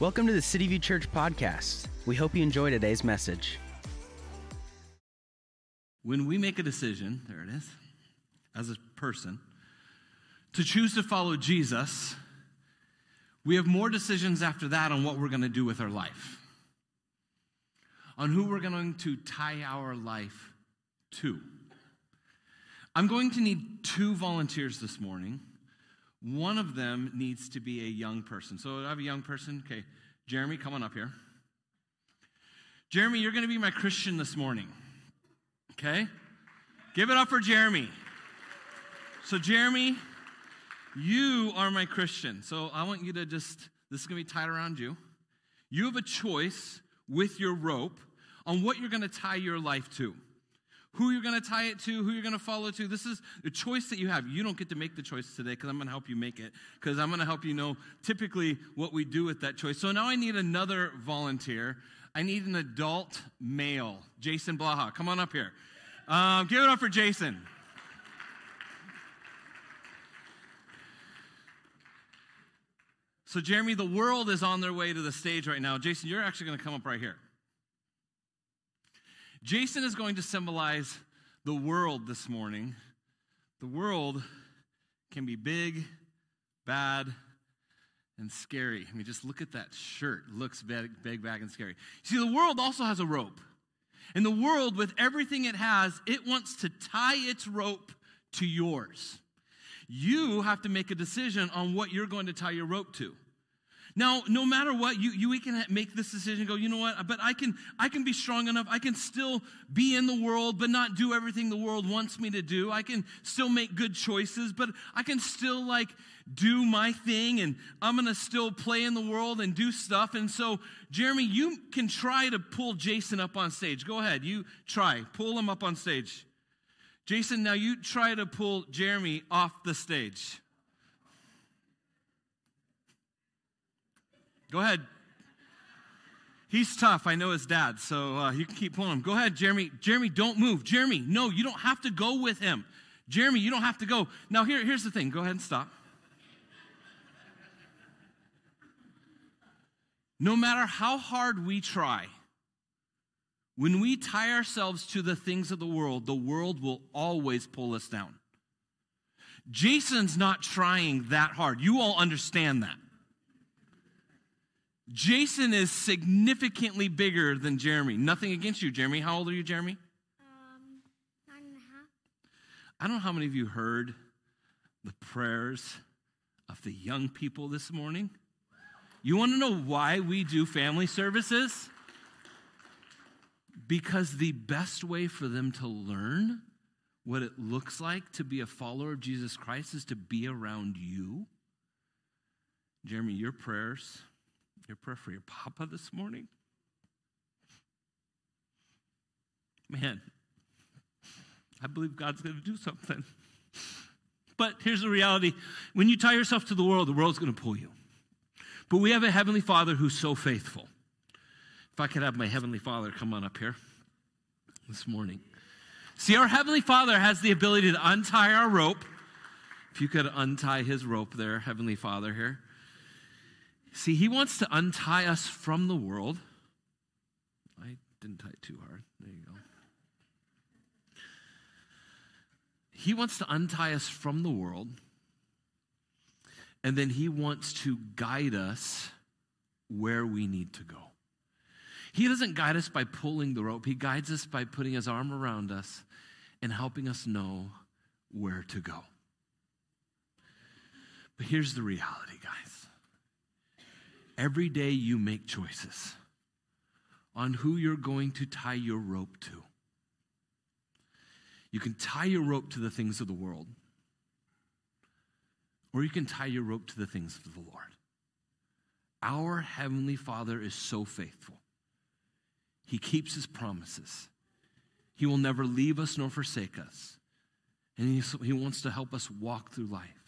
Welcome to the City View Church podcast. We hope you enjoy today's message. When we make a decision, there it is, as a person, to choose to follow Jesus, we have more decisions after that on what we're going to do with our life, on who we're going to tie our life to. I'm going to need two volunteers this morning. One of them needs to be a young person. So I have a young person. Okay, Jeremy, come on up here. Jeremy, you're going to be my Christian this morning. Okay? Give it up for Jeremy. So, Jeremy, you are my Christian. So, I want you to just, this is going to be tied around you. You have a choice with your rope on what you're going to tie your life to who you're going to tie it to, who you're going to follow to. This is the choice that you have. You don't get to make the choice today because I'm going to help you make it because I'm going to help you know typically what we do with that choice. So now I need another volunteer. I need an adult male. Jason Blaha, come on up here. Um, give it up for Jason. So, Jeremy, the world is on their way to the stage right now. Jason, you're actually going to come up right here. Jason is going to symbolize the world this morning. The world can be big, bad, and scary. I mean, just look at that shirt. Looks big, big, bad, and scary. See, the world also has a rope. And the world, with everything it has, it wants to tie its rope to yours. You have to make a decision on what you're going to tie your rope to. Now, no matter what, you, you can make this decision go, you know what, but I can I can be strong enough. I can still be in the world, but not do everything the world wants me to do. I can still make good choices, but I can still like do my thing and I'm gonna still play in the world and do stuff. And so, Jeremy, you can try to pull Jason up on stage. Go ahead, you try. Pull him up on stage. Jason, now you try to pull Jeremy off the stage. Go ahead. He's tough. I know his dad, so uh, you can keep pulling him. Go ahead, Jeremy. Jeremy, don't move. Jeremy, no, you don't have to go with him. Jeremy, you don't have to go. Now, here, here's the thing. Go ahead and stop. No matter how hard we try, when we tie ourselves to the things of the world, the world will always pull us down. Jason's not trying that hard. You all understand that. Jason is significantly bigger than Jeremy. Nothing against you, Jeremy. How old are you, Jeremy? Um, nine and a half. I don't know how many of you heard the prayers of the young people this morning. You want to know why we do family services? Because the best way for them to learn what it looks like to be a follower of Jesus Christ is to be around you. Jeremy, your prayers your prayer for your papa this morning? Man, I believe God's going to do something. But here's the reality when you tie yourself to the world, the world's going to pull you. But we have a Heavenly Father who's so faithful. If I could have my Heavenly Father come on up here this morning. See, our Heavenly Father has the ability to untie our rope. If you could untie his rope there, Heavenly Father here. See, he wants to untie us from the world. I didn't tie it too hard. There you go. He wants to untie us from the world, and then he wants to guide us where we need to go. He doesn't guide us by pulling the rope, he guides us by putting his arm around us and helping us know where to go. But here's the reality, guys. Every day you make choices on who you're going to tie your rope to. You can tie your rope to the things of the world, or you can tie your rope to the things of the Lord. Our Heavenly Father is so faithful. He keeps His promises. He will never leave us nor forsake us. And he, he wants to help us walk through life.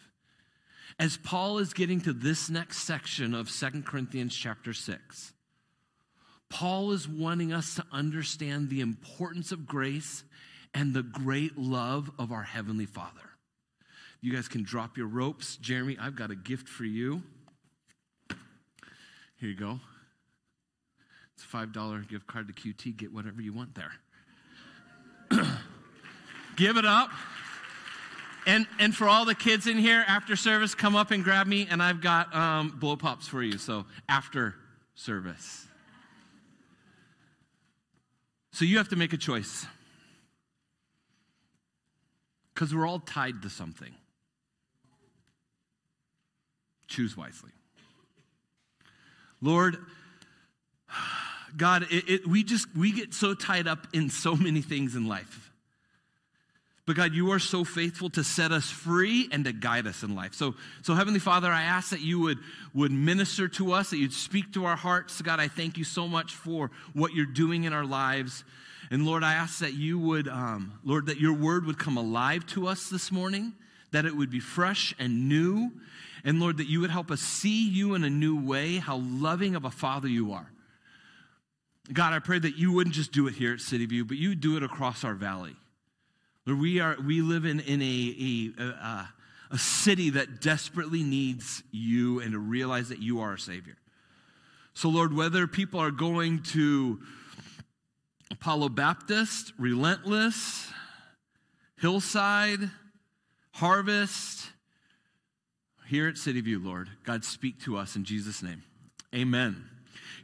As Paul is getting to this next section of Second Corinthians chapter 6, Paul is wanting us to understand the importance of grace and the great love of our Heavenly Father. You guys can drop your ropes. Jeremy, I've got a gift for you. Here you go. It's a $5 gift card to QT. Get whatever you want there. Give it up. And, and for all the kids in here, after service, come up and grab me, and I've got um, blow pops for you. So after service. So you have to make a choice. Because we're all tied to something. Choose wisely. Lord, God, it, it, we just we get so tied up in so many things in life. But God, you are so faithful to set us free and to guide us in life. So, so Heavenly Father, I ask that you would, would minister to us, that you'd speak to our hearts. God, I thank you so much for what you're doing in our lives. And Lord, I ask that you would, um, Lord, that your word would come alive to us this morning, that it would be fresh and new. And Lord, that you would help us see you in a new way, how loving of a Father you are. God, I pray that you wouldn't just do it here at City View, but you do it across our valley. Lord, we, are, we live in, in a, a, a, a city that desperately needs you and to realize that you are a Savior. So, Lord, whether people are going to Apollo Baptist, Relentless, Hillside, Harvest, here at City View, Lord, God, speak to us in Jesus' name. Amen.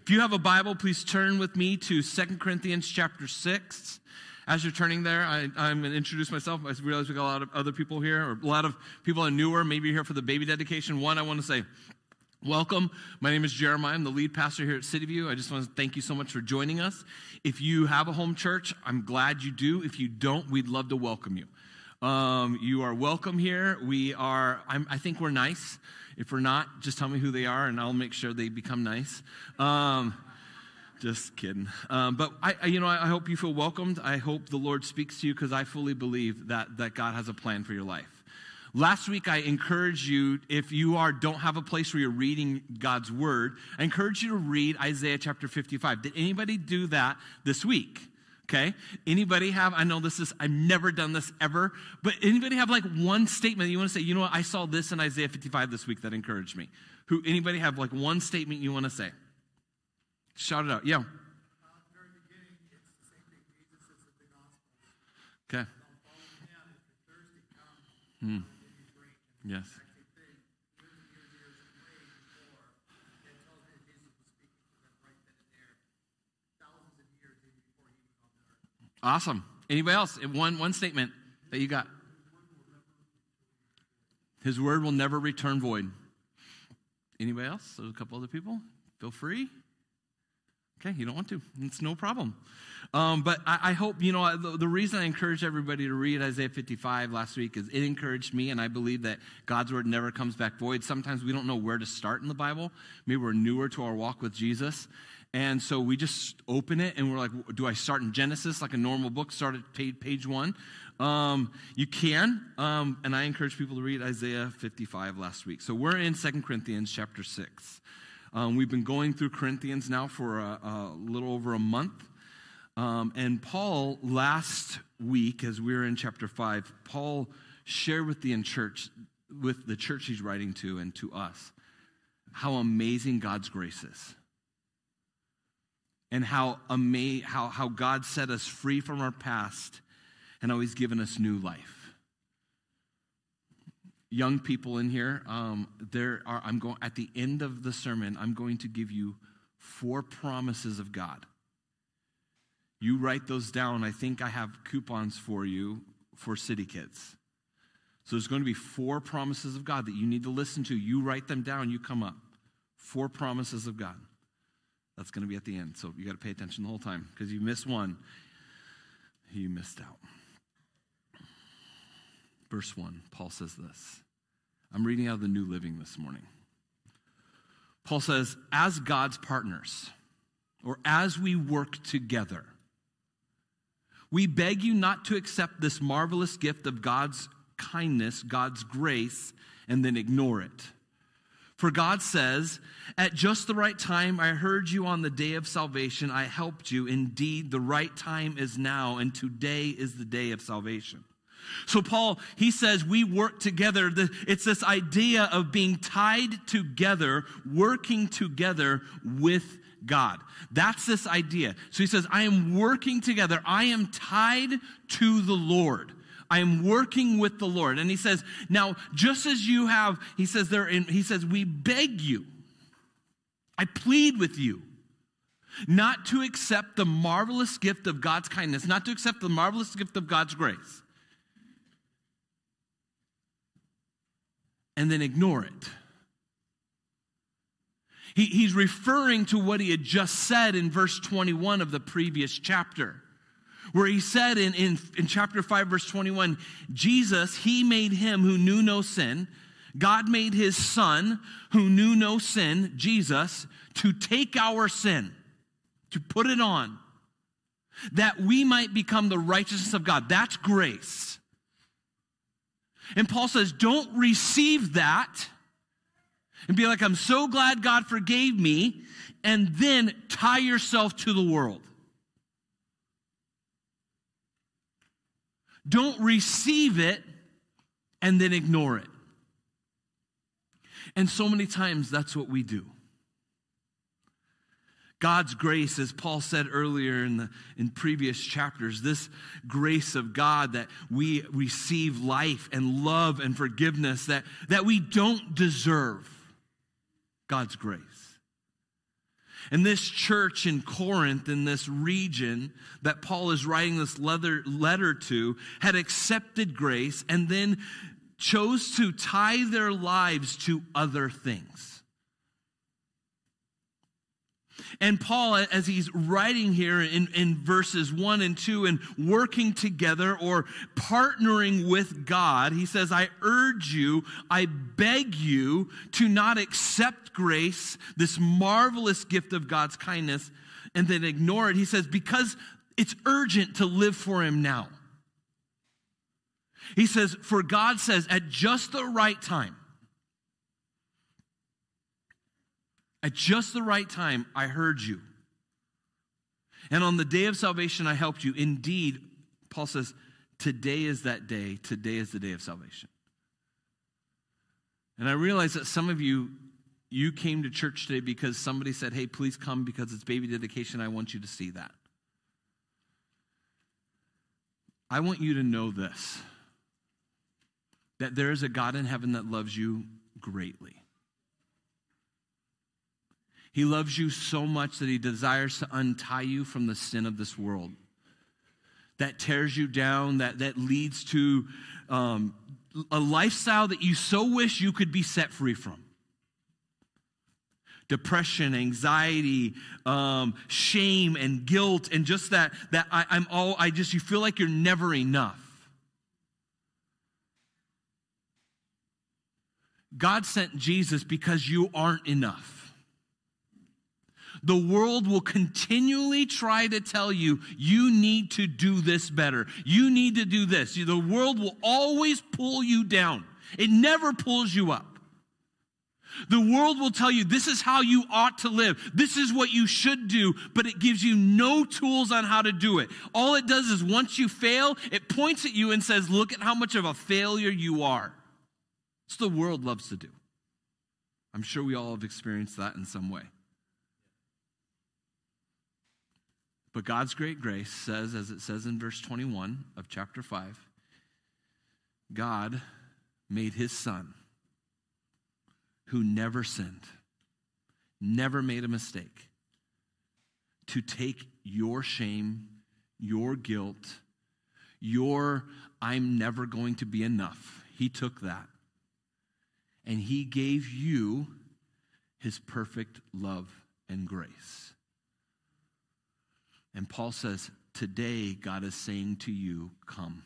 If you have a Bible, please turn with me to Second Corinthians chapter 6. As you're turning there, I, am going to introduce myself. I realize we got a lot of other people here, or a lot of people are newer, maybe you're here for the baby dedication. One, I want to say, Welcome. My name is Jeremiah. I'm the lead pastor here at City View. I just want to thank you so much for joining us. If you have a home church, I'm glad you do. If you don't, we'd love to welcome you. Um, you are welcome here. We are, I'm, i think we're nice. If we're not, just tell me who they are and I'll make sure they become nice. Um, just kidding. Um, but I, I, you know, I, I hope you feel welcomed. I hope the Lord speaks to you because I fully believe that, that God has a plan for your life. Last week, I encourage you, if you are don't have a place where you're reading God's word, I encourage you to read Isaiah chapter 55. Did anybody do that this week? Okay. Anybody have, I know this is, I've never done this ever, but anybody have like one statement you want to say, you know what, I saw this in Isaiah 55 this week that encouraged me. Who, anybody have like one statement you want to say? Shout it out. Yeah. Okay. Hmm. Yes. Awesome. Anybody else? One, one statement that you got. His word will never return void. Anybody else? There's a couple other people? Feel free. Okay, you don't want to. It's no problem. Um, but I, I, hope, you know, the, the, reason I encourage everybody to read Isaiah 55 last week is it encouraged me, and I believe that God's word never comes back void. Sometimes we don't know where to start in the Bible. Maybe we're newer to our walk with Jesus. And so we just open it and we're like, do I start in Genesis like a normal book, start at page, page one? Um, you can, um, and I encourage people to read Isaiah 55 last week. So we're in Second Corinthians chapter 6. Um, we've been going through Corinthians now for a, a little over a month. Um, and Paul, last week, as we were in chapter 5, Paul shared with the church, with the church he's writing to and to us, how amazing God's grace is and how, ama- how, how God set us free from our past and how He's given us new life. Young people in here, um, there are, I'm going, at the end of the sermon, I'm going to give you four promises of God. You write those down. I think I have coupons for you for City Kids. So there's going to be four promises of God that you need to listen to. You write them down, you come up. Four promises of God. That's going to be at the end. So you got to pay attention the whole time because you miss one, you missed out. Verse 1, Paul says this. I'm reading out of the New Living this morning. Paul says, as God's partners, or as we work together, we beg you not to accept this marvelous gift of God's kindness, God's grace, and then ignore it. For God says, At just the right time, I heard you on the day of salvation. I helped you. Indeed, the right time is now, and today is the day of salvation. So, Paul, he says we work together. It's this idea of being tied together, working together with God. That's this idea. So he says, I am working together. I am tied to the Lord. I am working with the Lord. And he says, now, just as you have, he says there, in, he says, we beg you, I plead with you, not to accept the marvelous gift of God's kindness, not to accept the marvelous gift of God's grace, and then ignore it. He, he's referring to what he had just said in verse 21 of the previous chapter, where he said in, in, in chapter 5, verse 21, Jesus, he made him who knew no sin. God made his son who knew no sin, Jesus, to take our sin, to put it on, that we might become the righteousness of God. That's grace. And Paul says, don't receive that and be like, I'm so glad God forgave me, and then tie yourself to the world. Don't receive it and then ignore it. And so many times that's what we do. God's grace, as Paul said earlier in the in previous chapters, this grace of God that we receive life and love and forgiveness that, that we don't deserve. God's grace. And this church in Corinth, in this region that Paul is writing this letter, letter to, had accepted grace and then chose to tie their lives to other things. And Paul, as he's writing here in, in verses one and two and working together or partnering with God, he says, I urge you, I beg you to not accept grace, this marvelous gift of God's kindness, and then ignore it. He says, because it's urgent to live for him now. He says, for God says, at just the right time, At just the right time, I heard you. And on the day of salvation, I helped you. Indeed, Paul says, today is that day. Today is the day of salvation. And I realize that some of you, you came to church today because somebody said, hey, please come because it's baby dedication. I want you to see that. I want you to know this that there is a God in heaven that loves you greatly. He loves you so much that he desires to untie you from the sin of this world that tears you down, that, that leads to um, a lifestyle that you so wish you could be set free from. Depression, anxiety, um, shame, and guilt, and just that that I, I'm all I just you feel like you're never enough. God sent Jesus because you aren't enough the world will continually try to tell you, you need to do this better. You need to do this. The world will always pull you down, it never pulls you up. The world will tell you this is how you ought to live. This is what you should do, but it gives you no tools on how to do it. All it does is once you fail, it points at you and says, Look at how much of a failure you are. It's the world loves to do. I'm sure we all have experienced that in some way. But God's great grace says, as it says in verse 21 of chapter 5, God made his son who never sinned, never made a mistake, to take your shame, your guilt, your I'm never going to be enough. He took that and he gave you his perfect love and grace. And Paul says, Today, God is saying to you, Come.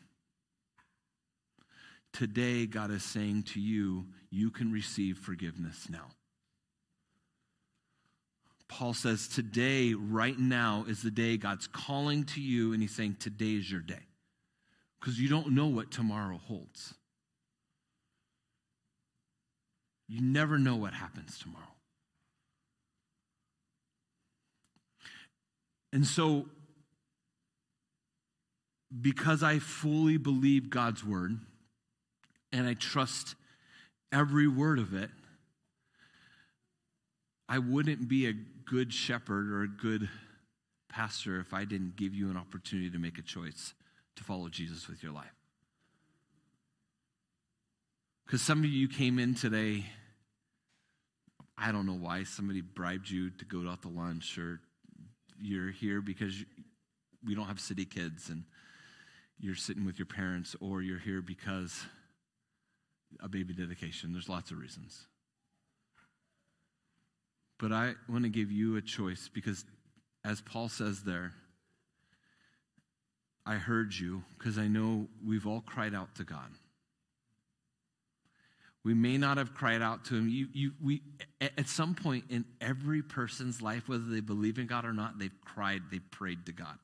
Today, God is saying to you, You can receive forgiveness now. Paul says, Today, right now, is the day God's calling to you, and He's saying, Today is your day. Because you don't know what tomorrow holds. You never know what happens tomorrow. And so, because I fully believe God's word and I trust every word of it, I wouldn't be a good shepherd or a good pastor if I didn't give you an opportunity to make a choice to follow Jesus with your life. Because some of you came in today, I don't know why, somebody bribed you to go out to lunch, or you're here because we don't have city kids and you're sitting with your parents, or you're here because a baby dedication. There's lots of reasons. But I want to give you a choice because, as Paul says there, I heard you because I know we've all cried out to God. We may not have cried out to him. You, you, we, at some point in every person's life, whether they believe in God or not, they've cried, they've prayed to God.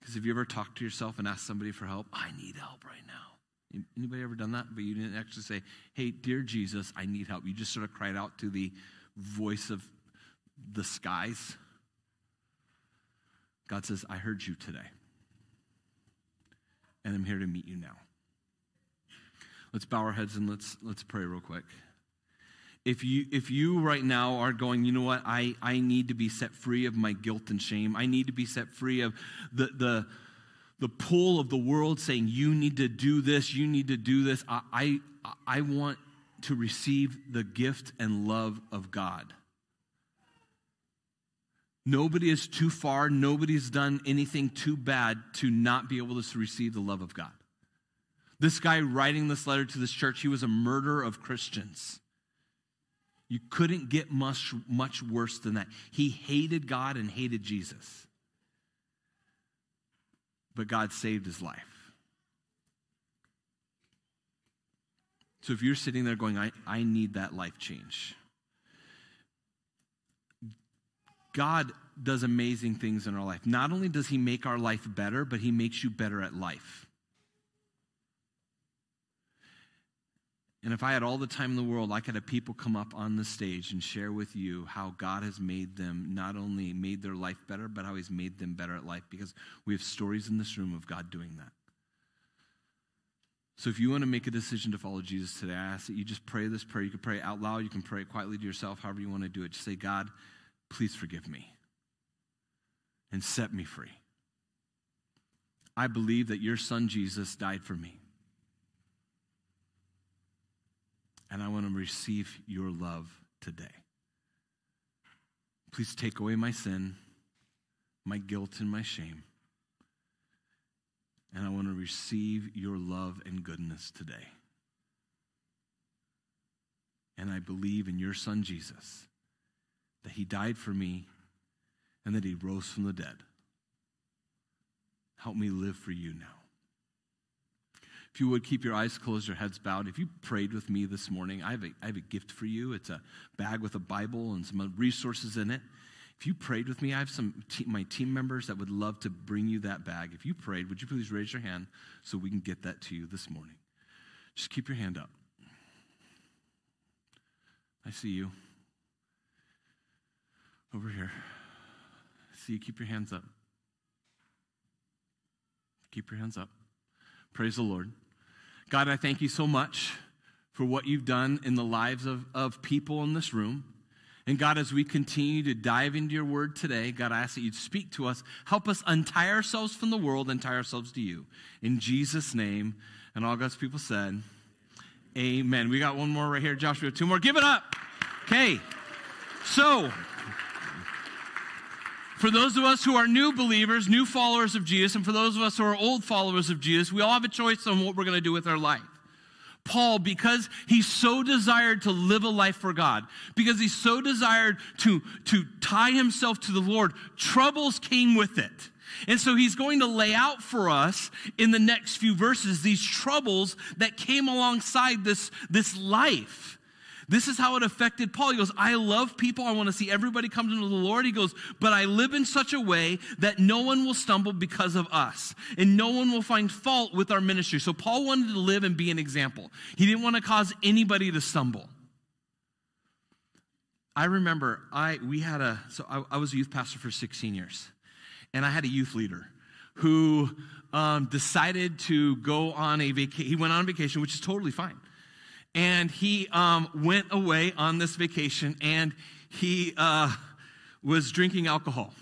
Because have you ever talked to yourself and asked somebody for help? I need help right now. Anybody ever done that? But you didn't actually say, hey, dear Jesus, I need help. You just sort of cried out to the voice of the skies. God says, I heard you today. And I'm here to meet you now. Let's bow our heads and let's let's pray real quick. If you if you right now are going, you know what, I, I need to be set free of my guilt and shame. I need to be set free of the the the pull of the world saying you need to do this, you need to do this. I I, I want to receive the gift and love of God. Nobody is too far, nobody's done anything too bad to not be able to receive the love of God. This guy writing this letter to this church, he was a murderer of Christians. You couldn't get much, much worse than that. He hated God and hated Jesus. But God saved his life. So if you're sitting there going, I, I need that life change, God does amazing things in our life. Not only does he make our life better, but he makes you better at life. And if I had all the time in the world, I could have people come up on the stage and share with you how God has made them, not only made their life better, but how He's made them better at life because we have stories in this room of God doing that. So if you want to make a decision to follow Jesus today, I ask that you just pray this prayer. You can pray out loud, you can pray quietly to yourself, however you want to do it. Just say, God, please forgive me and set me free. I believe that your son Jesus died for me. And I want to receive your love today. Please take away my sin, my guilt, and my shame. And I want to receive your love and goodness today. And I believe in your son Jesus, that he died for me and that he rose from the dead. Help me live for you now. If you would keep your eyes closed, your heads bowed. If you prayed with me this morning, I have a, I have a gift for you. It's a bag with a Bible and some resources in it. If you prayed with me, I have some te- my team members that would love to bring you that bag. If you prayed, would you please raise your hand so we can get that to you this morning? Just keep your hand up. I see you. Over here. I see you. Keep your hands up. Keep your hands up. Praise the Lord. God, I thank you so much for what you've done in the lives of, of people in this room. And God, as we continue to dive into your word today, God, I ask that you'd speak to us. Help us untie ourselves from the world and tie ourselves to you. In Jesus' name. And all God's people said, Amen. We got one more right here, Joshua. Two more. Give it up. Okay. So, for those of us who are new believers, new followers of Jesus, and for those of us who are old followers of Jesus, we all have a choice on what we're going to do with our life. Paul, because he so desired to live a life for God, because he so desired to, to tie himself to the Lord, troubles came with it. And so he's going to lay out for us in the next few verses these troubles that came alongside this, this life. This is how it affected Paul. He goes, I love people. I want to see everybody come to the Lord. He goes, but I live in such a way that no one will stumble because of us and no one will find fault with our ministry. So Paul wanted to live and be an example. He didn't want to cause anybody to stumble. I remember I we had a so I, I was a youth pastor for 16 years, and I had a youth leader who um, decided to go on a vacation. He went on vacation, which is totally fine. And he um, went away on this vacation and he uh, was drinking alcohol,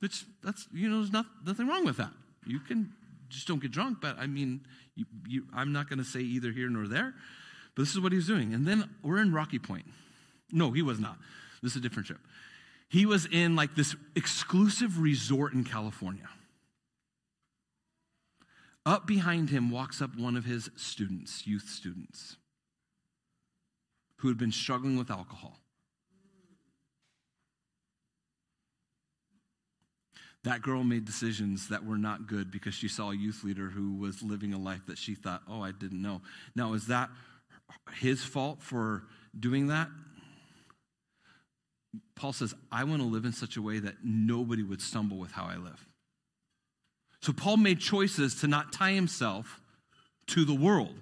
which that's, you know, there's not, nothing wrong with that. You can just don't get drunk, but I mean, you, you, I'm not going to say either here nor there, but this is what he was doing. And then we're in Rocky Point. No, he was not. This is a different trip. He was in like this exclusive resort in California. Up behind him walks up one of his students, youth students, who had been struggling with alcohol. That girl made decisions that were not good because she saw a youth leader who was living a life that she thought, oh, I didn't know. Now, is that his fault for doing that? Paul says, I want to live in such a way that nobody would stumble with how I live. So Paul made choices to not tie himself to the world.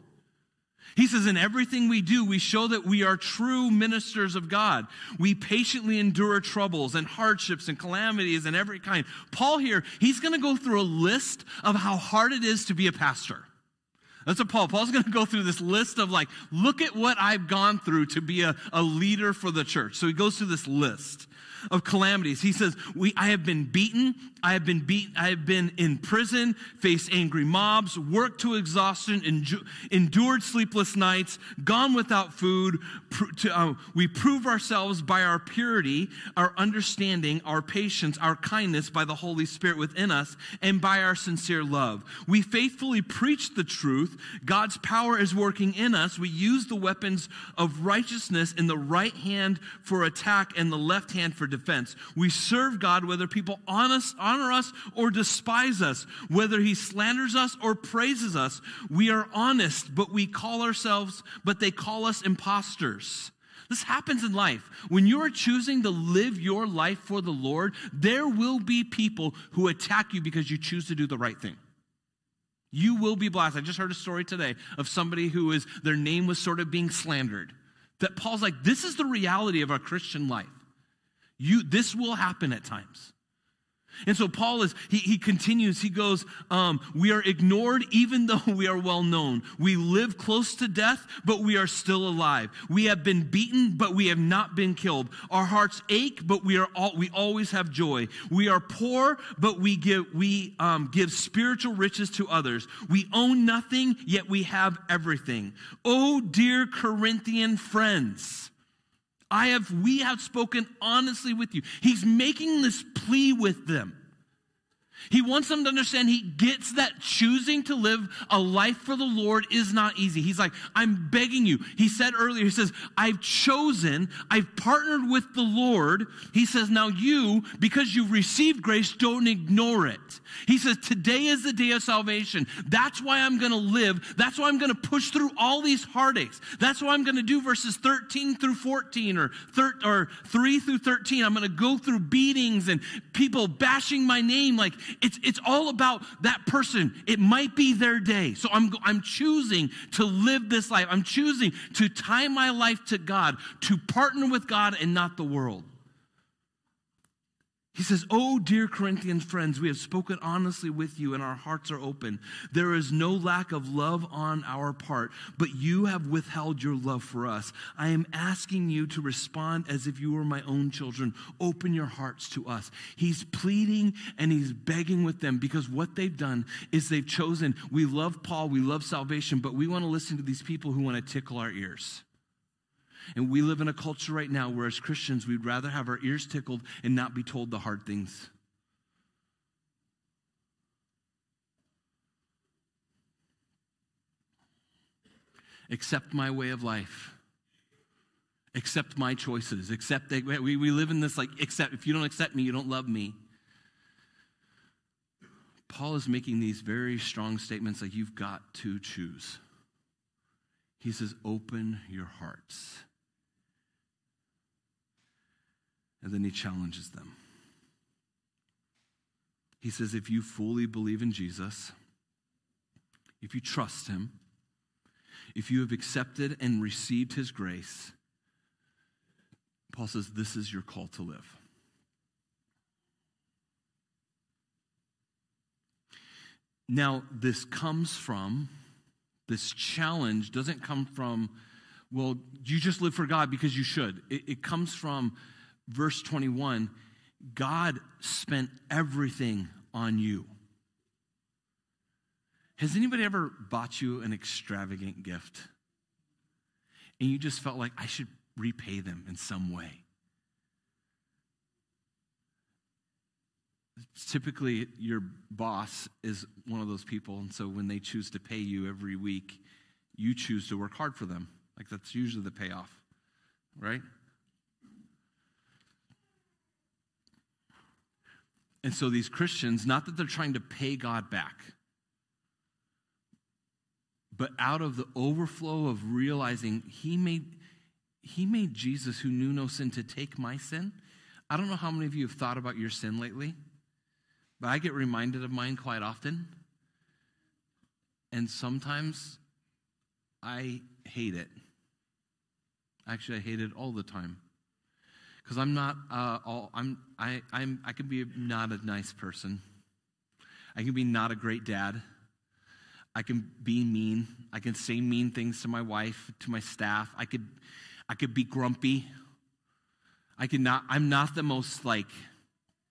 He says, In everything we do, we show that we are true ministers of God. We patiently endure troubles and hardships and calamities and every kind. Paul here, he's going to go through a list of how hard it is to be a pastor. That's what Paul. Paul's going to go through this list of like, look at what I've gone through to be a, a leader for the church. So he goes through this list of calamities. He says, we, I have been beaten. I have been beaten. I have been in prison, faced angry mobs, worked to exhaustion, enju- endured sleepless nights, gone without food. To, uh, we prove ourselves by our purity, our understanding, our patience, our kindness by the Holy Spirit within us, and by our sincere love. We faithfully preach the truth. God's power is working in us. We use the weapons of righteousness in the right hand for attack and the left hand for defense. We serve God whether people honor us or despise us, whether he slanders us or praises us. We are honest, but we call ourselves, but they call us imposters. This happens in life. When you are choosing to live your life for the Lord, there will be people who attack you because you choose to do the right thing. You will be blessed. I just heard a story today of somebody who is, their name was sort of being slandered. That Paul's like, this is the reality of our Christian life. You, this will happen at times. And so Paul is, he, he continues, he goes, um, We are ignored even though we are well known. We live close to death, but we are still alive. We have been beaten, but we have not been killed. Our hearts ache, but we are all, we always have joy. We are poor, but we give, we um, give spiritual riches to others. We own nothing, yet we have everything. Oh, dear Corinthian friends. I have, we have spoken honestly with you. He's making this plea with them. He wants them to understand he gets that choosing to live a life for the Lord is not easy. He's like, I'm begging you. He said earlier, he says, I've chosen, I've partnered with the Lord. He says, now you, because you've received grace, don't ignore it. He says, today is the day of salvation. That's why I'm going to live. That's why I'm going to push through all these heartaches. That's why I'm going to do verses 13 through 14 or, thir- or 3 through 13. I'm going to go through beatings and people bashing my name like, it's, it's all about that person. It might be their day. So I'm, I'm choosing to live this life. I'm choosing to tie my life to God, to partner with God and not the world. He says, Oh, dear Corinthian friends, we have spoken honestly with you and our hearts are open. There is no lack of love on our part, but you have withheld your love for us. I am asking you to respond as if you were my own children. Open your hearts to us. He's pleading and he's begging with them because what they've done is they've chosen, we love Paul, we love salvation, but we want to listen to these people who want to tickle our ears. And we live in a culture right now where, as Christians, we'd rather have our ears tickled and not be told the hard things. Accept my way of life. Accept my choices. Accept that we, we live in this like, accept, if you don't accept me, you don't love me. Paul is making these very strong statements like, you've got to choose. He says, open your hearts. And then he challenges them. He says, if you fully believe in Jesus, if you trust him, if you have accepted and received his grace, Paul says, this is your call to live. Now, this comes from, this challenge doesn't come from, well, you just live for God because you should. It, it comes from verse 21 God spent everything on you. Has anybody ever bought you an extravagant gift? And you just felt like I should repay them in some way. Typically, your boss is one of those people, and so when they choose to pay you every week, you choose to work hard for them. Like that's usually the payoff, right? And so these Christians, not that they're trying to pay God back, but out of the overflow of realizing he made he made Jesus who knew no sin to take my sin. I don't know how many of you have thought about your sin lately, but I get reminded of mine quite often. And sometimes I hate it. Actually, I hate it all the time. Because I'm not uh, all, I'm, I, I'm, I can be not a nice person. I can be not a great dad. I can be mean. I can say mean things to my wife, to my staff. I could, I could be grumpy. I could not, I'm not the most like,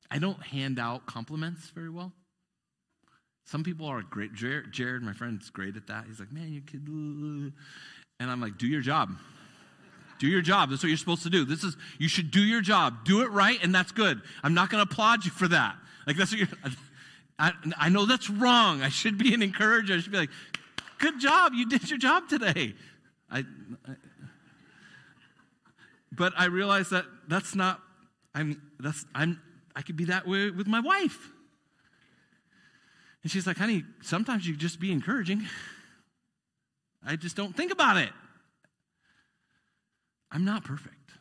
I don't hand out compliments very well. Some people are great. Jared, Jared, my friend, is great at that. He's like, man, you could, and I'm like, do your job. Do your job. That's what you're supposed to do. This is, you should do your job. Do it right, and that's good. I'm not going to applaud you for that. Like, that's what you're, I, I know that's wrong. I should be an encourager. I should be like, good job. You did your job today. I, I but I realize that that's not, I'm, that's, I'm, I could be that way with my wife. And she's like, honey, sometimes you just be encouraging. I just don't think about it. I'm not perfect.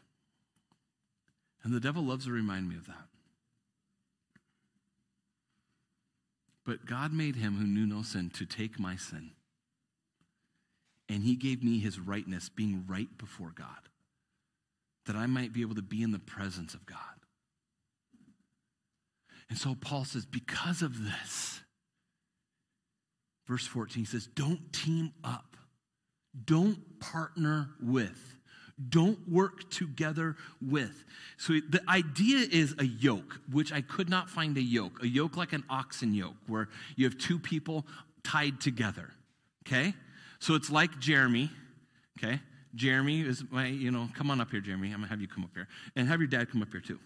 And the devil loves to remind me of that. But God made him who knew no sin to take my sin. And he gave me his rightness, being right before God, that I might be able to be in the presence of God. And so Paul says, because of this, verse 14 says, don't team up, don't partner with don't work together with. So the idea is a yoke, which I could not find a yoke, a yoke like an oxen yoke, where you have two people tied together. Okay? So it's like Jeremy. Okay? Jeremy is my, you know, come on up here, Jeremy. I'm going to have you come up here. And have your dad come up here too.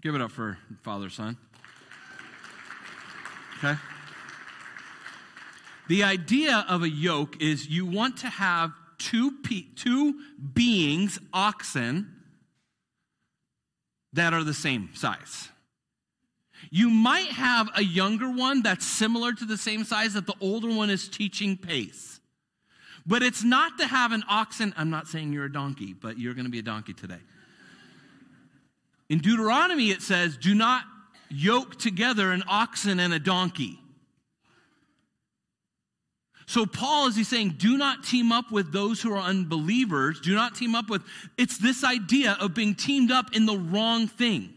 Give it up for father, son. Okay? The idea of a yoke is you want to have two, pe- two beings, oxen, that are the same size. You might have a younger one that's similar to the same size that the older one is teaching pace. But it's not to have an oxen. I'm not saying you're a donkey, but you're going to be a donkey today. In Deuteronomy, it says, Do not yoke together an oxen and a donkey. So, Paul, is he saying, do not team up with those who are unbelievers. Do not team up with, it's this idea of being teamed up in the wrong thing.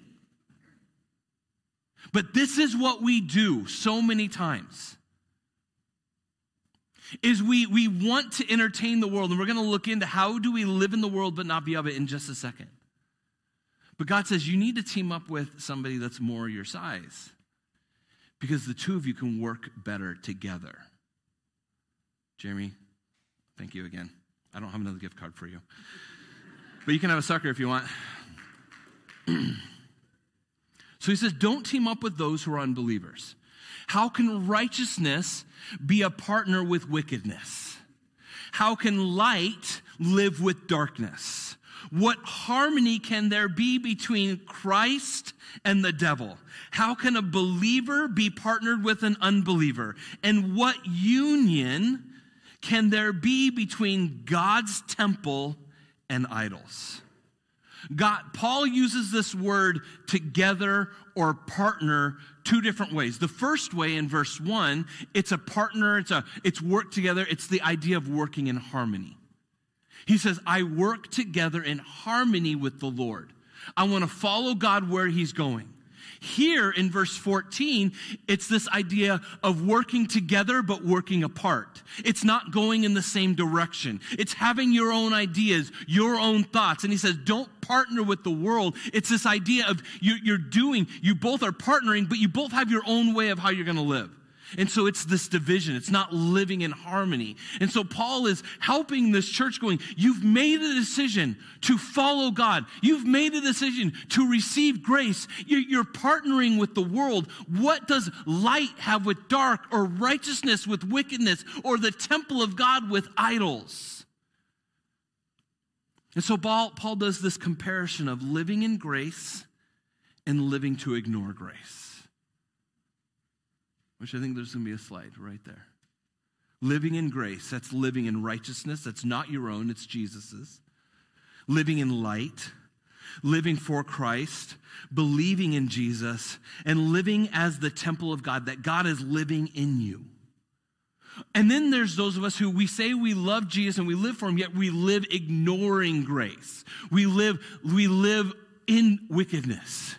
But this is what we do so many times. Is we, we want to entertain the world, and we're going to look into how do we live in the world but not be of it in just a second. But God says you need to team up with somebody that's more your size because the two of you can work better together. Jeremy, thank you again. I don't have another gift card for you. But you can have a sucker if you want. so he says, don't team up with those who are unbelievers. How can righteousness be a partner with wickedness? How can light live with darkness? What harmony can there be between Christ and the devil? How can a believer be partnered with an unbeliever? And what union can there be between God's temple and idols? God, Paul uses this word together or partner two different ways. The first way in verse 1, it's a partner, it's a it's work together, it's the idea of working in harmony. He says, "I work together in harmony with the Lord. I want to follow God where he's going." Here in verse 14, it's this idea of working together but working apart. It's not going in the same direction. It's having your own ideas, your own thoughts. And he says, don't partner with the world. It's this idea of you're doing, you both are partnering, but you both have your own way of how you're going to live. And so it's this division. It's not living in harmony. And so Paul is helping this church going, you've made a decision to follow God. You've made a decision to receive grace. You're partnering with the world. What does light have with dark or righteousness with wickedness or the temple of God with idols? And so Paul, Paul does this comparison of living in grace and living to ignore grace which I think there's going to be a slide right there. Living in grace, that's living in righteousness. That's not your own, it's Jesus's. Living in light, living for Christ, believing in Jesus, and living as the temple of God, that God is living in you. And then there's those of us who we say we love Jesus and we live for him, yet we live ignoring grace. We live, we live in wickedness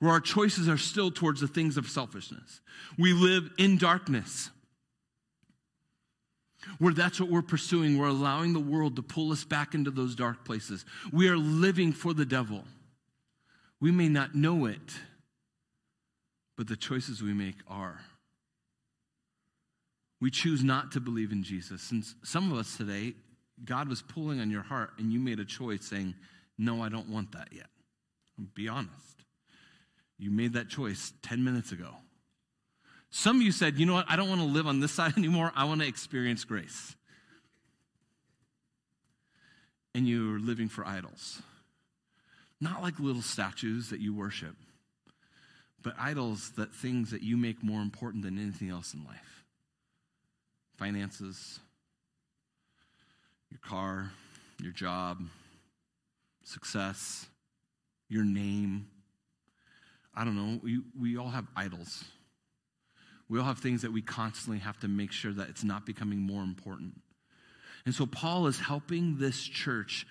where our choices are still towards the things of selfishness. We live in darkness, where that's what we're pursuing. We're allowing the world to pull us back into those dark places. We are living for the devil. We may not know it, but the choices we make are. We choose not to believe in Jesus. And some of us today, God was pulling on your heart and you made a choice saying, No, I don't want that yet. Be honest. You made that choice 10 minutes ago. Some of you said, you know what, I don't want to live on this side anymore. I want to experience grace. And you're living for idols. Not like little statues that you worship, but idols that things that you make more important than anything else in life finances, your car, your job, success, your name I don't know, we, we all have idols. We all have things that we constantly have to make sure that it's not becoming more important. And so Paul is helping this church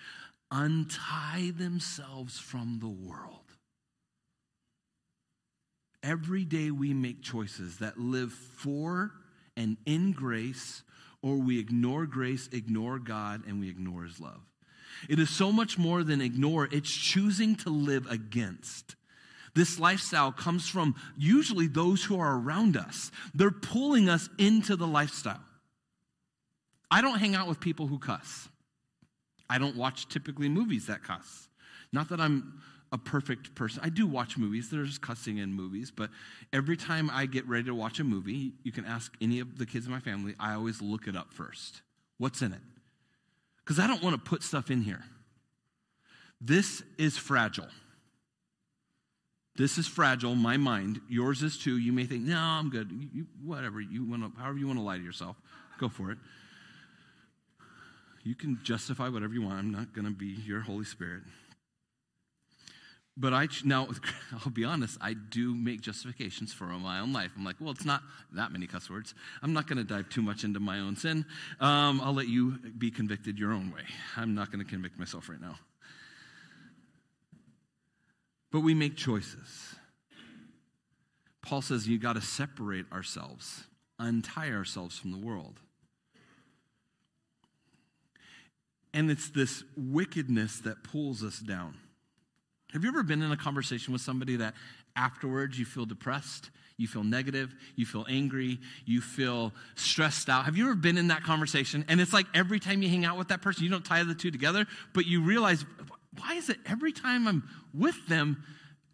untie themselves from the world. Every day we make choices that live for and in grace, or we ignore grace, ignore God, and we ignore His love. It is so much more than ignore, it's choosing to live against. This lifestyle comes from usually those who are around us. They're pulling us into the lifestyle. I don't hang out with people who cuss. I don't watch typically movies that cuss. Not that I'm a perfect person. I do watch movies. There's cussing in movies, but every time I get ready to watch a movie, you can ask any of the kids in my family, I always look it up first. What's in it? Because I don't want to put stuff in here. This is fragile. This is fragile, my mind. Yours is too. You may think, no, I'm good. You, whatever. You want however you want to lie to yourself, go for it. You can justify whatever you want. I'm not going to be your Holy Spirit. But I, now, I'll be honest, I do make justifications for my own life. I'm like, well, it's not that many cuss words. I'm not going to dive too much into my own sin. Um, I'll let you be convicted your own way. I'm not going to convict myself right now. But we make choices. Paul says you got to separate ourselves, untie ourselves from the world. And it's this wickedness that pulls us down. Have you ever been in a conversation with somebody that afterwards you feel depressed, you feel negative, you feel angry, you feel stressed out? Have you ever been in that conversation? And it's like every time you hang out with that person, you don't tie the two together, but you realize why is it every time I'm with them,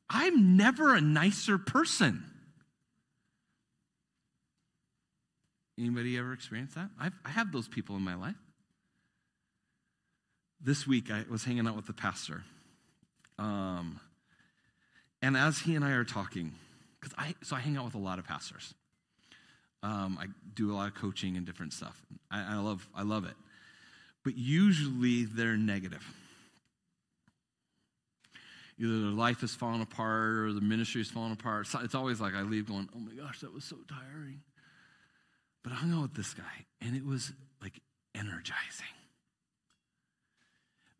I'm never a nicer person? Anybody ever experienced that? I've, I have those people in my life. This week, I was hanging out with the pastor. Um, and as he and I are talking, because I, so I hang out with a lot of pastors. Um, I do a lot of coaching and different stuff. I, I, love, I love it. But usually they're negative either their life is falling apart or the ministry is falling apart. It's always like I leave going, oh my gosh, that was so tiring. But I hung out with this guy, and it was like energizing.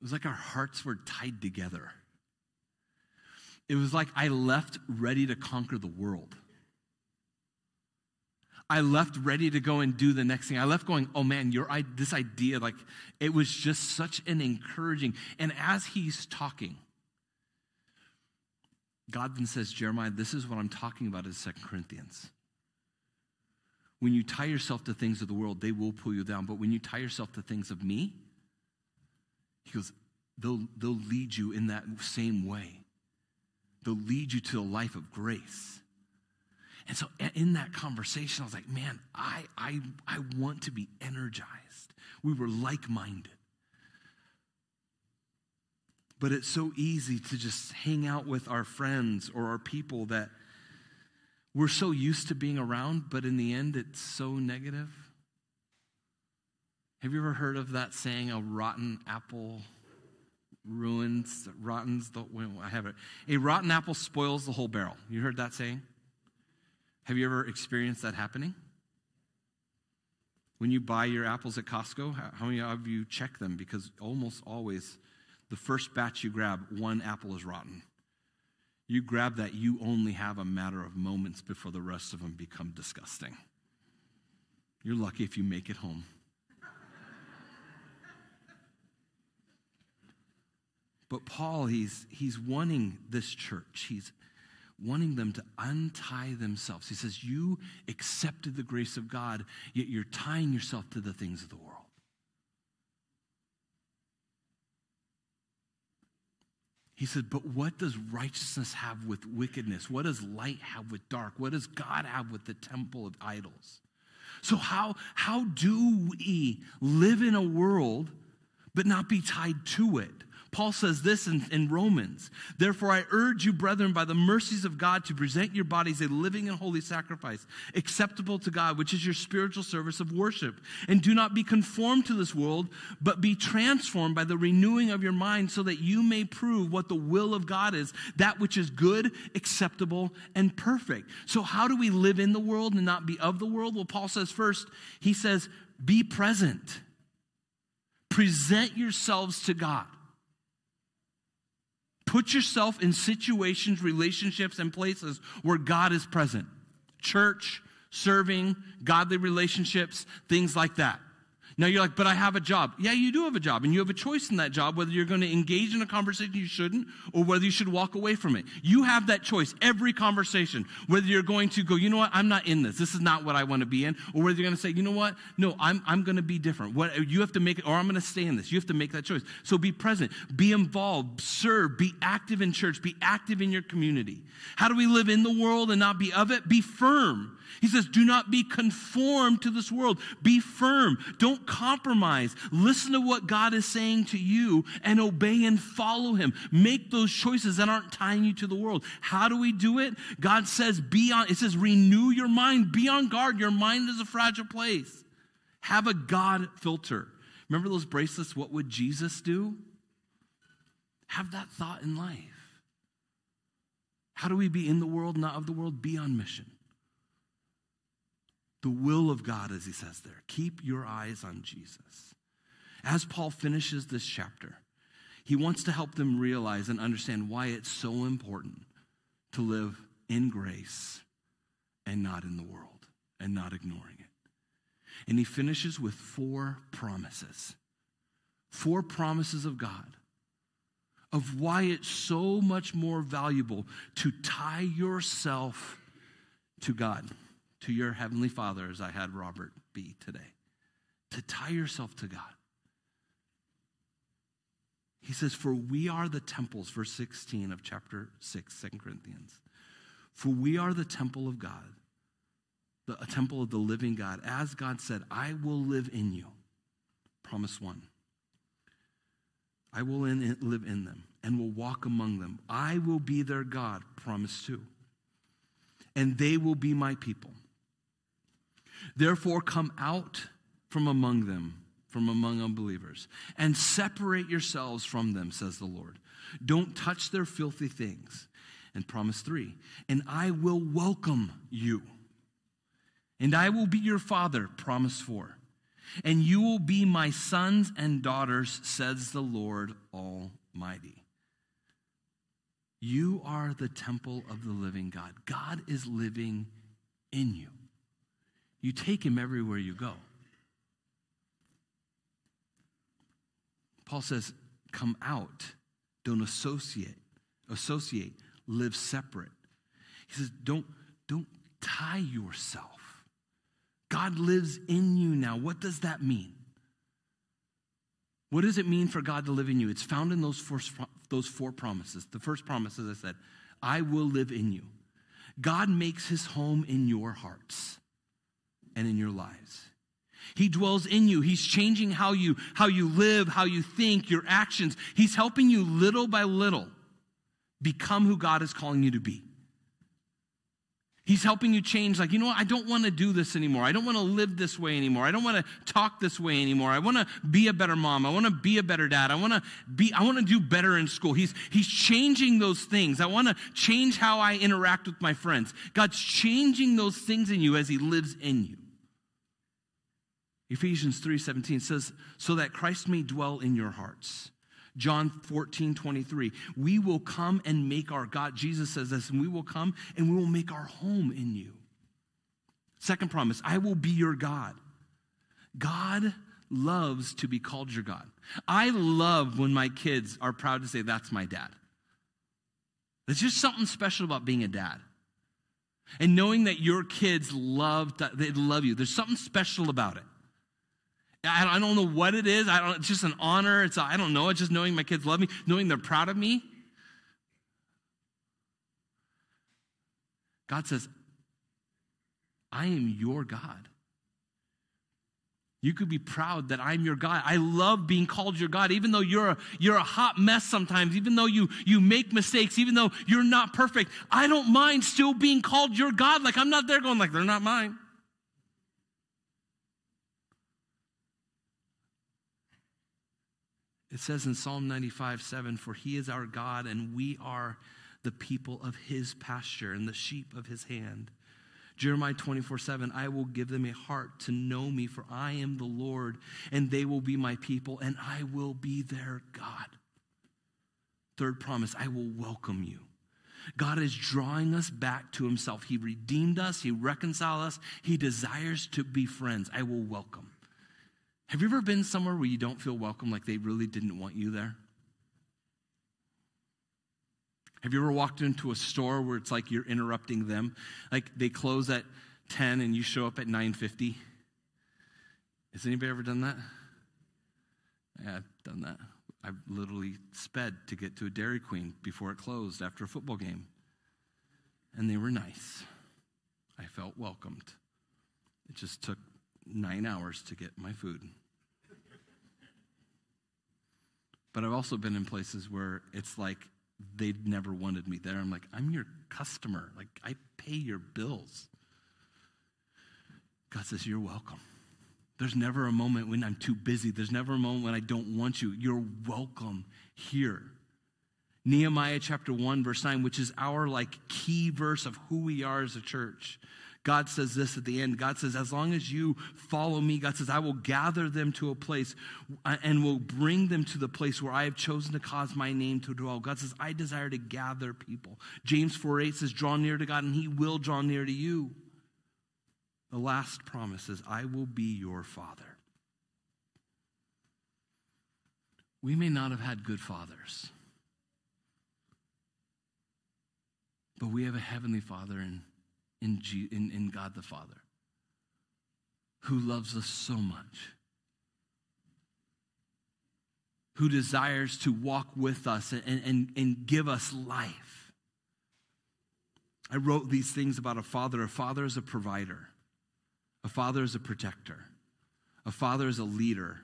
It was like our hearts were tied together. it was like I left ready to conquer the world. I left ready to go and do the next thing. I left going, oh man, your this idea, like it was just such an encouraging. And as he's talking, God then says, Jeremiah, this is what I'm talking about in Second Corinthians. When you tie yourself to things of the world, they will pull you down. But when you tie yourself to things of me, he goes, they'll, they'll lead you in that same way. They'll lead you to a life of grace. And so in that conversation, I was like, man, I, I, I want to be energized. We were like minded. But it's so easy to just hang out with our friends or our people that we're so used to being around, but in the end, it's so negative. Have you ever heard of that saying, a rotten apple ruins, rottens the, I have it. A rotten apple spoils the whole barrel. You heard that saying? Have you ever experienced that happening? When you buy your apples at Costco, how many of you check them? Because almost always, the first batch you grab, one apple is rotten. You grab that, you only have a matter of moments before the rest of them become disgusting. You're lucky if you make it home. But Paul, he's, he's wanting this church, he's wanting them to untie themselves. He says, You accepted the grace of God, yet you're tying yourself to the things of the world. He said, But what does righteousness have with wickedness? What does light have with dark? What does God have with the temple of idols? So, how, how do we live in a world but not be tied to it? Paul says this in, in, Romans. Therefore, I urge you, brethren, by the mercies of God, to present your bodies a living and holy sacrifice, acceptable to God, which is your spiritual service of worship. And do not be conformed to this world, but be transformed by the renewing of your mind, so that you may prove what the will of God is, that which is good, acceptable, and perfect. So, how do we live in the world and not be of the world? Well, Paul says first, he says, be present. Present yourselves to God. Put yourself in situations, relationships, and places where God is present. Church, serving, godly relationships, things like that. Now you're like, but I have a job. Yeah, you do have a job, and you have a choice in that job whether you're going to engage in a conversation you shouldn't or whether you should walk away from it. You have that choice every conversation, whether you're going to go, you know what, I'm not in this. This is not what I want to be in, or whether you're going to say, you know what, no, I'm, I'm going to be different. What you have to make or I'm going to stay in this. You have to make that choice. So be present, be involved, serve, be active in church, be active in your community. How do we live in the world and not be of it? Be firm. He says, Do not be conformed to this world. Be firm. Don't compromise. Listen to what God is saying to you and obey and follow Him. Make those choices that aren't tying you to the world. How do we do it? God says, Be on, it says, renew your mind. Be on guard. Your mind is a fragile place. Have a God filter. Remember those bracelets? What would Jesus do? Have that thought in life. How do we be in the world, not of the world? Be on mission the will of God, as he says there. Keep your eyes on Jesus. As Paul finishes this chapter, he wants to help them realize and understand why it's so important to live in grace and not in the world and not ignoring it. And he finishes with four promises. Four promises of God of why it's so much more valuable to tie yourself to God to your heavenly Father, as I had Robert be today, to tie yourself to God. He says, For we are the temples, verse 16 of chapter 6, 2 Corinthians. For we are the temple of God, the, a temple of the living God. As God said, I will live in you. Promise one. I will in, live in them and will walk among them. I will be their God. Promise two. And they will be my people. Therefore, come out from among them, from among unbelievers, and separate yourselves from them, says the Lord. Don't touch their filthy things. And promise three, and I will welcome you. And I will be your father, promise four. And you will be my sons and daughters, says the Lord Almighty. You are the temple of the living God. God is living in you. You take him everywhere you go. Paul says, come out. Don't associate. Associate. Live separate. He says, don't, don't tie yourself. God lives in you now. What does that mean? What does it mean for God to live in you? It's found in those four, those four promises. The first promise, as I said, I will live in you. God makes his home in your hearts and in your lives. He dwells in you. He's changing how you, how you live, how you think, your actions. He's helping you little by little become who God is calling you to be. He's helping you change, like, you know what? I don't want to do this anymore. I don't want to live this way anymore. I don't want to talk this way anymore. I want to be a better mom. I want to be a better dad. I want to be, I want to do better in school. He's, he's changing those things. I want to change how I interact with my friends. God's changing those things in you as He lives in you. Ephesians 3:17 says, so that Christ may dwell in your hearts. John 14, 23. We will come and make our God, Jesus says this, and we will come and we will make our home in you. Second promise, I will be your God. God loves to be called your God. I love when my kids are proud to say, That's my dad. There's just something special about being a dad. And knowing that your kids love, they love you. There's something special about it. I don't know what it is. I don't, it's just an honor. It's, I don't know. It's just knowing my kids love me, knowing they're proud of me. God says, I am your God. You could be proud that I'm your God. I love being called your God, even though you're a, you're a hot mess sometimes, even though you, you make mistakes, even though you're not perfect. I don't mind still being called your God. Like I'm not there going like, they're not mine. It says in Psalm 95 7, For he is our God, and we are the people of his pasture and the sheep of his hand. Jeremiah 24 7, I will give them a heart to know me, for I am the Lord, and they will be my people, and I will be their God. Third promise, I will welcome you. God is drawing us back to himself. He redeemed us, he reconciled us, he desires to be friends. I will welcome. Have you ever been somewhere where you don't feel welcome, like they really didn't want you there? Have you ever walked into a store where it's like you're interrupting them? Like they close at 10 and you show up at 9:50? Has anybody ever done that? Yeah, I've done that. I literally sped to get to a Dairy Queen before it closed after a football game. And they were nice. I felt welcomed. It just took nine hours to get my food. But I've also been in places where it's like they'd never wanted me there. I'm like, I'm your customer. Like, I pay your bills. God says, You're welcome. There's never a moment when I'm too busy. There's never a moment when I don't want you. You're welcome here. Nehemiah chapter 1, verse 9, which is our like key verse of who we are as a church. God says this at the end. God says, as long as you follow me, God says, I will gather them to a place uh, and will bring them to the place where I have chosen to cause my name to dwell. God says, I desire to gather people. James 4 8 says, draw near to God and he will draw near to you. The last promise is, I will be your father. We may not have had good fathers, but we have a heavenly father and in, G, in, in God the Father, who loves us so much, who desires to walk with us and, and, and give us life. I wrote these things about a father. A father is a provider, a father is a protector, a father is a leader,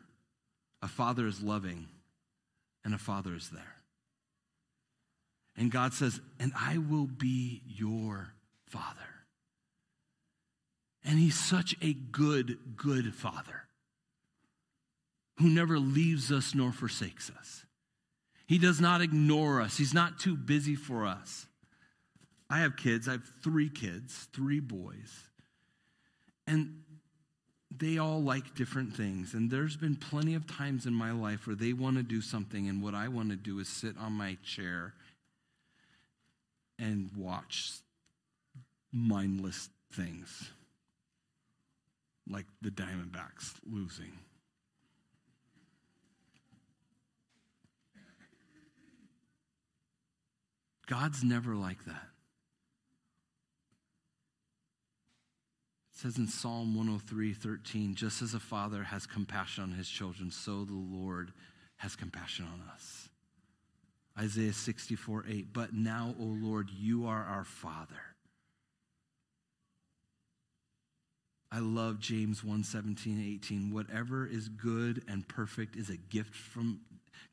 a father is loving, and a father is there. And God says, And I will be your father. And he's such a good, good father who never leaves us nor forsakes us. He does not ignore us, he's not too busy for us. I have kids, I have three kids, three boys. And they all like different things. And there's been plenty of times in my life where they want to do something, and what I want to do is sit on my chair and watch mindless things like the Diamondbacks losing. God's never like that. It says in Psalm 103 13, just as a father has compassion on his children, so the Lord has compassion on us. Isaiah 64 8, but now, O Lord, you are our Father. I love James 1 17 18. Whatever is good and perfect is a gift from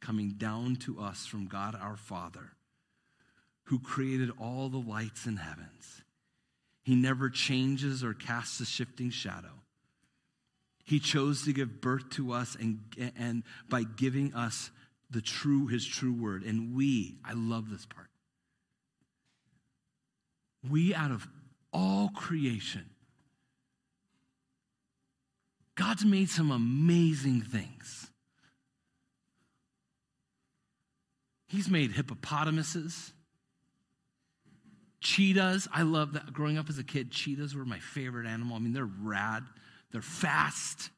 coming down to us from God our Father, who created all the lights in heavens. He never changes or casts a shifting shadow. He chose to give birth to us and, and by giving us the true, his true word. And we, I love this part. We out of all creation, God's made some amazing things. He's made hippopotamuses, cheetahs. I love that. Growing up as a kid, cheetahs were my favorite animal. I mean, they're rad, they're fast.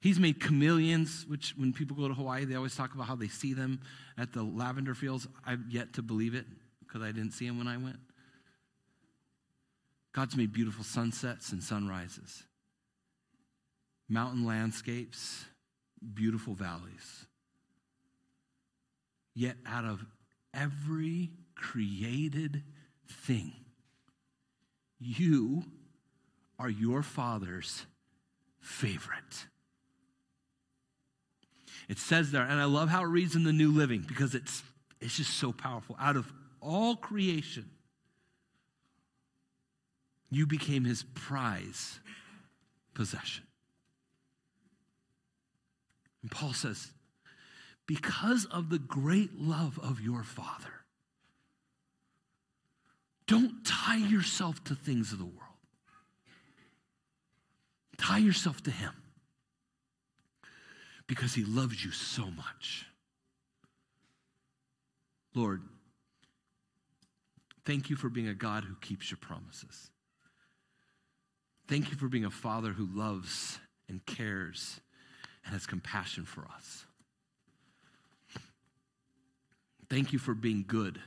He's made chameleons, which when people go to Hawaii, they always talk about how they see them at the lavender fields. I've yet to believe it because I didn't see them when I went. God's made beautiful sunsets and sunrises, mountain landscapes, beautiful valleys. Yet, out of every created thing, you are your Father's favorite. It says there, and I love how it reads in the New Living because it's, it's just so powerful. Out of all creation, you became his prize possession. And Paul says, because of the great love of your Father, don't tie yourself to things of the world. Tie yourself to him because he loves you so much. Lord, thank you for being a God who keeps your promises. Thank you for being a father who loves and cares and has compassion for us. Thank you for being good.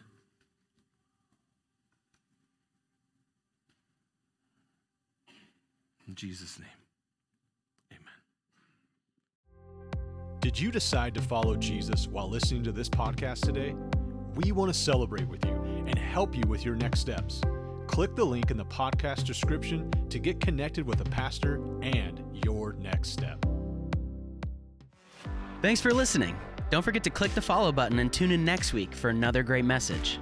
In Jesus' name. Amen. Did you decide to follow Jesus while listening to this podcast today? We want to celebrate with you and help you with your next steps. Click the link in the podcast description to get connected with a pastor and your next step. Thanks for listening. Don't forget to click the follow button and tune in next week for another great message.